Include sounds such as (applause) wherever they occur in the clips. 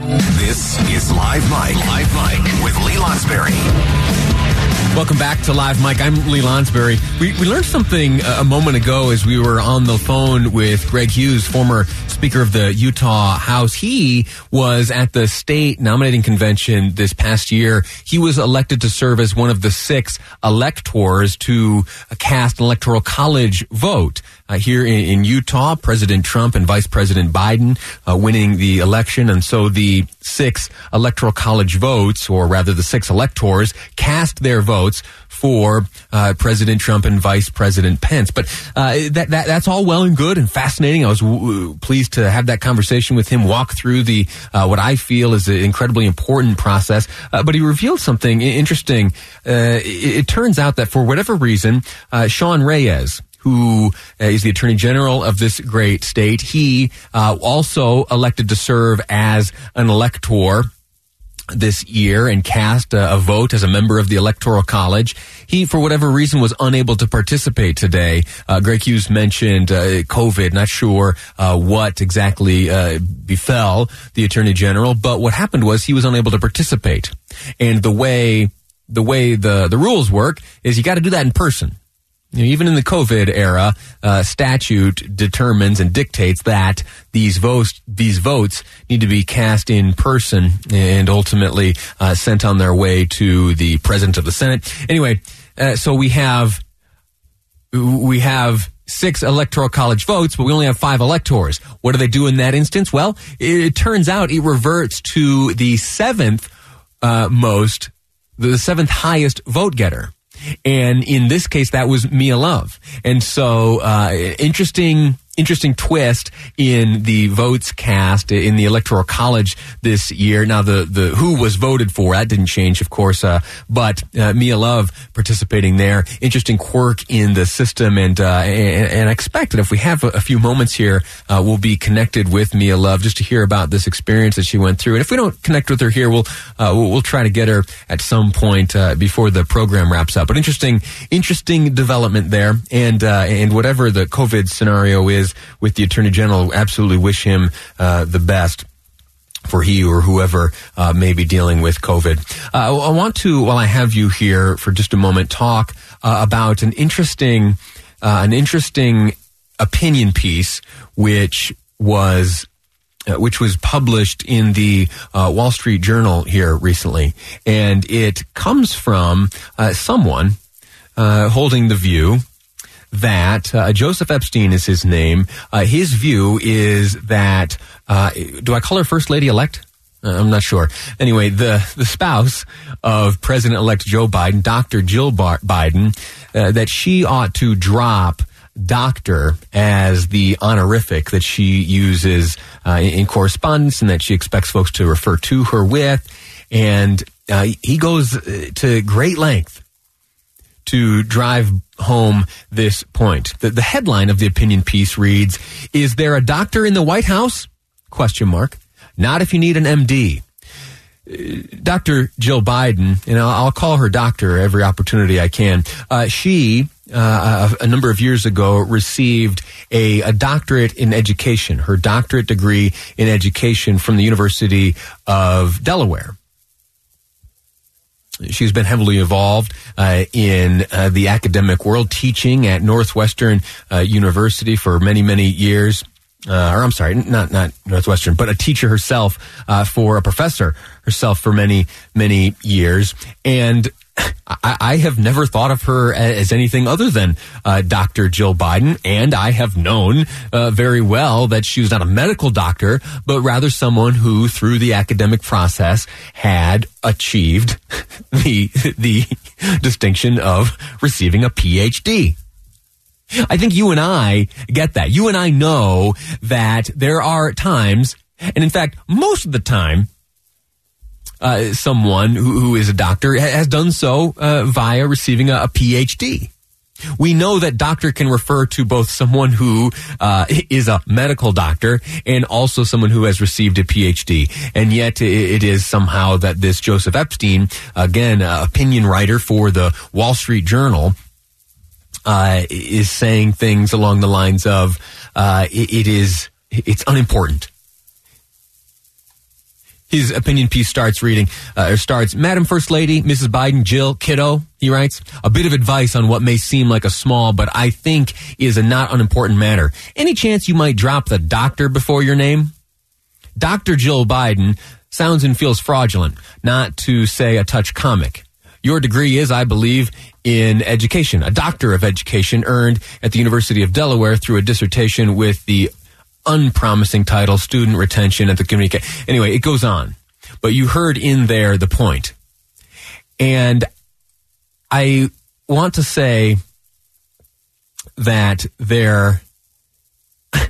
This is Live Mic. Live Mic with Lee Lonsberry. Welcome back to Live Mic. I'm Lee Lonsberry. We, we learned something a moment ago as we were on the phone with Greg Hughes, former Speaker of the Utah House. He was at the state nominating convention this past year. He was elected to serve as one of the six electors to cast an electoral college vote. Uh, here in, in, Utah, President Trump and Vice President Biden uh, winning the election. And so the six electoral college votes, or rather the six electors, cast their votes for uh, President Trump and Vice President Pence. But uh, that, that that's all well and good and fascinating. I was w- pleased to have that conversation with him, walk through the uh, what I feel is an incredibly important process. Uh, but he revealed something interesting. It, it, turns out that for whatever reason, Sean Reyes, who is the attorney general of this great state. He uh, also elected to serve as an elector this year and cast a, a, vote as a member of the Electoral College. He, for whatever reason, was unable to participate today. Uh, Greg Hughes mentioned uh, COVID. Not sure uh, what exactly uh, befell the Attorney General, but what happened was he was unable to participate. And the way the way the the rules work is you got to do that in person. Even in the COVID era, uh, statute determines and dictates that these votes these votes need to be cast in person and ultimately uh, sent on their way to the president of the Senate. Anyway, uh, so we have we have six electoral college votes, but we only have five electors. What do they do in that instance? Well, it, it turns out it reverts to the seventh uh, most, the seventh highest vote getter. And in this case, that was Mia Love. And so, uh, interesting interesting twist in the votes cast in the electoral college this year. Now, the, the who was voted for that didn't change, of course, uh, but uh, Mia Love participating there. Interesting quirk in the system, and uh, and, and I expect that if we have a, a few moments here, uh, we'll be connected with Mia Love just to hear about this experience that she went through. And if we don't connect with her here, we'll uh, we'll, we'll, try to get her at some point uh, before the program wraps up. But interesting, interesting development there, and and whatever the COVID scenario is with the Attorney General. Absolutely wish him uh, the best for he or whoever uh, may be dealing with COVID. Uh, I want to, while I have you here for just a moment, talk uh, about an interesting, uh, an interesting opinion piece which was. Uh, which was published in the uh, Wall Street Journal here recently, and it comes from someone holding the view that uh, Joseph Epstein is his name. Uh, his view is that uh, do I call her First Lady elect? Uh, I'm not sure. Anyway, the the spouse of President elect Joe Biden, Dr. Jill Bar- Biden, uh, that she ought to drop doctor as the honorific that she uses in correspondence and that she expects folks to refer to her with. And he goes to great length to drive home this point. The, the headline of the opinion piece reads, Is there a doctor in the White House? Question mark. Not if you need an MD. Uh, Dr. Jill Biden, and I'll, call her doctor every opportunity I can. Uh, she, uh, a, a, number of years ago, received a, a, doctorate in education, her doctorate degree in education from the University of Delaware. She's been heavily involved uh, in uh, the academic world, teaching at Northwestern uh, University for many, many years. Uh, or I'm sorry, not not Northwestern, but a teacher herself uh, for a professor herself for many, many years. And I, I, have never thought of her as anything other than uh, Dr. Jill Biden, and I have known uh, very well that she was not a medical doctor, but rather someone who, through the academic process, had achieved (laughs) the the distinction of receiving a PhD. I think you and I get that. You and I know that there are times, and in fact, most of the time, uh, someone who, who is a doctor has done so uh, via receiving a, a, PhD. We know that doctor can refer to both someone who uh, (laughs) is a medical doctor and also someone who has received a PhD. And yet it is somehow that this Joseph Epstein, again, opinion writer for the Wall Street Journal, uh, is saying things along the lines of uh, it, it is it's unimportant his opinion piece starts reading, uh, or starts, Madam First Lady, Mrs. Biden, Jill, kiddo, he writes, a bit of advice on what may seem like a small, but I think is a not unimportant matter. Any chance you might drop the doctor before your name? Dr. Jill Biden sounds and feels fraudulent, not to say a touch comic. Your degree is, I believe, in education, a doctor of education earned at the University of Delaware through a dissertation with the unpromising title, student retention at the community. Anyway, it goes on. But you heard in there the point. And I want to say that there (laughs)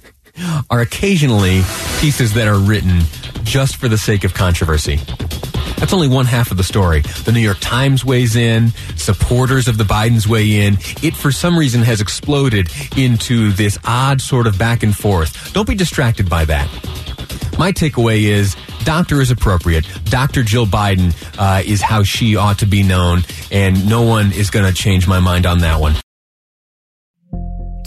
are occasionally pieces that are written just for the sake of controversy. That's only one half of the story. The New York Times weighs in, supporters of the Bidens weigh in. It, for some reason, has exploded into this odd sort of back and forth. Don't be distracted by that. My takeaway is doctor is appropriate. Dr. Jill Biden uh, is how she ought to be known, and no one is going to change my mind on that one.